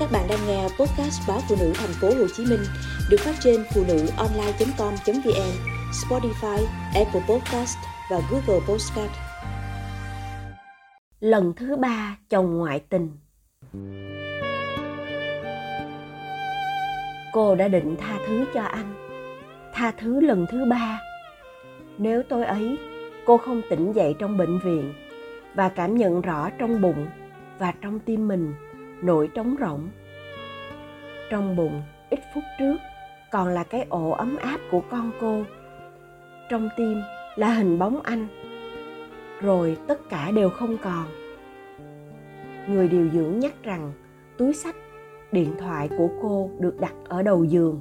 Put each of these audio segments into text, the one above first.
Các bạn đang nghe podcast báo phụ nữ thành phố Hồ Chí Minh được phát trên phụ nữ online.com.vn, Spotify, Apple Podcast và Google Podcast. Lần thứ ba chồng ngoại tình. Cô đã định tha thứ cho anh. Tha thứ lần thứ ba. Nếu tối ấy cô không tỉnh dậy trong bệnh viện và cảm nhận rõ trong bụng và trong tim mình nỗi trống rỗng. Trong bụng, ít phút trước, còn là cái ổ ấm áp của con cô. Trong tim là hình bóng anh. Rồi tất cả đều không còn. Người điều dưỡng nhắc rằng túi sách, điện thoại của cô được đặt ở đầu giường.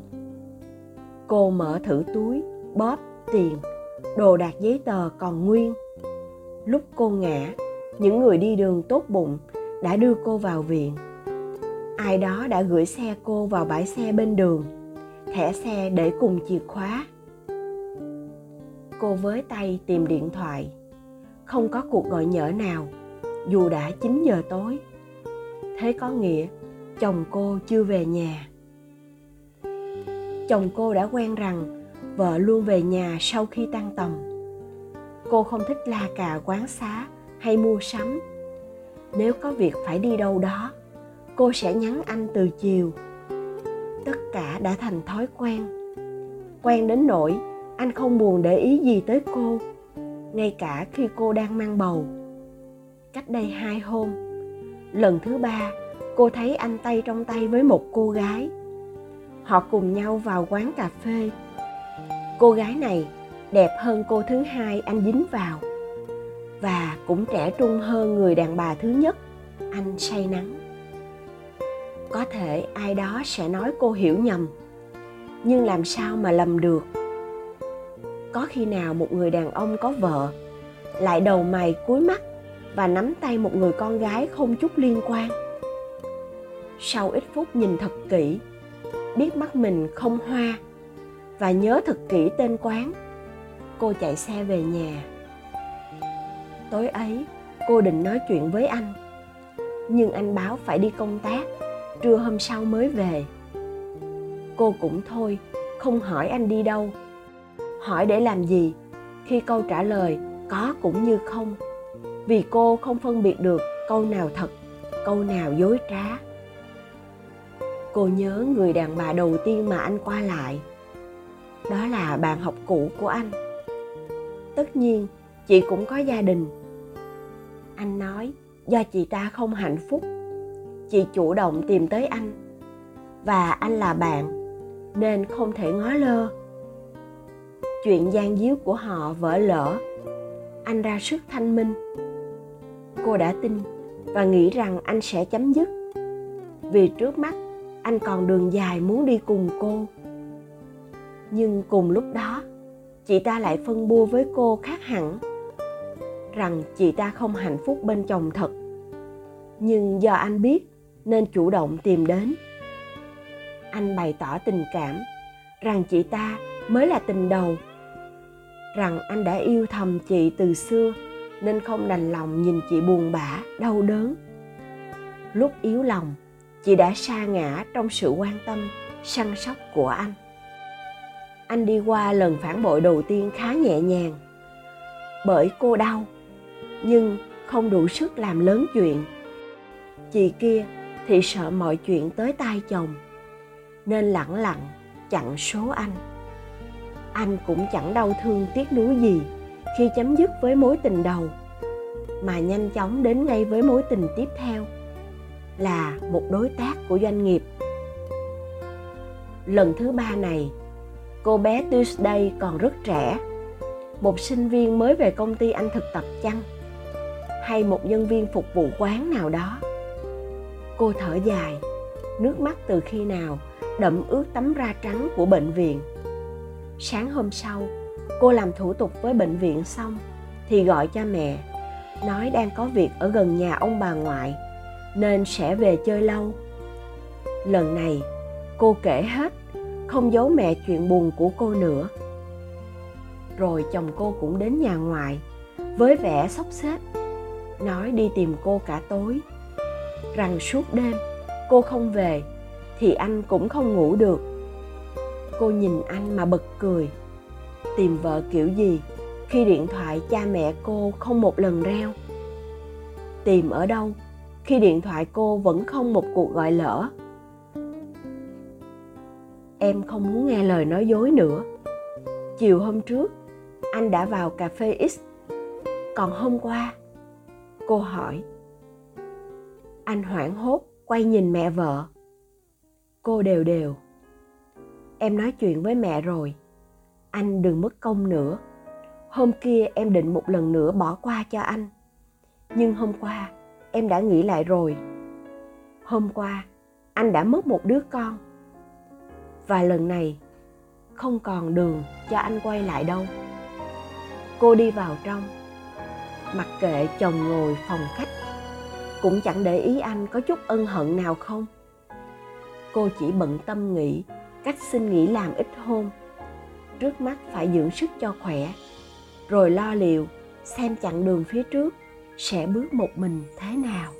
Cô mở thử túi, bóp, tiền, đồ đạc giấy tờ còn nguyên. Lúc cô ngã, những người đi đường tốt bụng đã đưa cô vào viện. Ai đó đã gửi xe cô vào bãi xe bên đường, thẻ xe để cùng chìa khóa. Cô với tay tìm điện thoại. Không có cuộc gọi nhỡ nào, dù đã 9 giờ tối. Thế có nghĩa, chồng cô chưa về nhà. Chồng cô đã quen rằng vợ luôn về nhà sau khi tan tầm. Cô không thích la cà quán xá hay mua sắm nếu có việc phải đi đâu đó, cô sẽ nhắn anh từ chiều. Tất cả đã thành thói quen. Quen đến nỗi anh không buồn để ý gì tới cô, ngay cả khi cô đang mang bầu. Cách đây hai hôm, lần thứ ba, cô thấy anh tay trong tay với một cô gái. Họ cùng nhau vào quán cà phê. Cô gái này đẹp hơn cô thứ hai anh dính vào và cũng trẻ trung hơn người đàn bà thứ nhất, anh say nắng. Có thể ai đó sẽ nói cô hiểu nhầm, nhưng làm sao mà lầm được? Có khi nào một người đàn ông có vợ, lại đầu mày cúi mắt và nắm tay một người con gái không chút liên quan? Sau ít phút nhìn thật kỹ, biết mắt mình không hoa và nhớ thật kỹ tên quán, cô chạy xe về nhà tối ấy, cô định nói chuyện với anh. Nhưng anh báo phải đi công tác, trưa hôm sau mới về. Cô cũng thôi, không hỏi anh đi đâu. Hỏi để làm gì, khi câu trả lời có cũng như không. Vì cô không phân biệt được câu nào thật, câu nào dối trá. Cô nhớ người đàn bà đầu tiên mà anh qua lại. Đó là bạn học cũ của anh. Tất nhiên chị cũng có gia đình. Anh nói, do chị ta không hạnh phúc, chị chủ động tìm tới anh. Và anh là bạn, nên không thể ngó lơ. Chuyện gian díu của họ vỡ lỡ anh ra sức thanh minh. Cô đã tin và nghĩ rằng anh sẽ chấm dứt. Vì trước mắt, anh còn đường dài muốn đi cùng cô. Nhưng cùng lúc đó, chị ta lại phân bua với cô khác hẳn rằng chị ta không hạnh phúc bên chồng thật. Nhưng do anh biết, nên chủ động tìm đến. Anh bày tỏ tình cảm, rằng chị ta mới là tình đầu. Rằng anh đã yêu thầm chị từ xưa, nên không đành lòng nhìn chị buồn bã, đau đớn. Lúc yếu lòng, chị đã sa ngã trong sự quan tâm, săn sóc của anh. Anh đi qua lần phản bội đầu tiên khá nhẹ nhàng. Bởi cô đau nhưng không đủ sức làm lớn chuyện. Chị kia thì sợ mọi chuyện tới tai chồng, nên lẳng lặng chặn số anh. Anh cũng chẳng đau thương tiếc nuối gì khi chấm dứt với mối tình đầu, mà nhanh chóng đến ngay với mối tình tiếp theo, là một đối tác của doanh nghiệp. Lần thứ ba này, cô bé tuesday còn rất trẻ, một sinh viên mới về công ty anh thực tập chăng? Hay một nhân viên phục vụ quán nào đó. Cô thở dài, nước mắt từ khi nào đậm ướt tấm ra trắng của bệnh viện. Sáng hôm sau, cô làm thủ tục với bệnh viện xong thì gọi cho mẹ, nói đang có việc ở gần nhà ông bà ngoại, nên sẽ về chơi lâu. Lần này, cô kể hết, không giấu mẹ chuyện buồn của cô nữa. Rồi chồng cô cũng đến nhà ngoại với vẻ sốc xếp nói đi tìm cô cả tối. Rằng suốt đêm, cô không về, thì anh cũng không ngủ được. Cô nhìn anh mà bật cười. Tìm vợ kiểu gì khi điện thoại cha mẹ cô không một lần reo? Tìm ở đâu khi điện thoại cô vẫn không một cuộc gọi lỡ? Em không muốn nghe lời nói dối nữa. Chiều hôm trước, anh đã vào cà phê x. Còn hôm qua cô hỏi. Anh hoảng hốt, quay nhìn mẹ vợ. Cô đều đều. Em nói chuyện với mẹ rồi. Anh đừng mất công nữa. Hôm kia em định một lần nữa bỏ qua cho anh. Nhưng hôm qua, em đã nghĩ lại rồi. Hôm qua, anh đã mất một đứa con. Và lần này, không còn đường cho anh quay lại đâu. Cô đi vào trong mặc kệ chồng ngồi phòng khách, cũng chẳng để ý anh có chút ân hận nào không? Cô chỉ bận tâm nghĩ cách xin nghỉ làm ít hôm, trước mắt phải dưỡng sức cho khỏe, rồi lo liệu xem chặng đường phía trước sẽ bước một mình thế nào.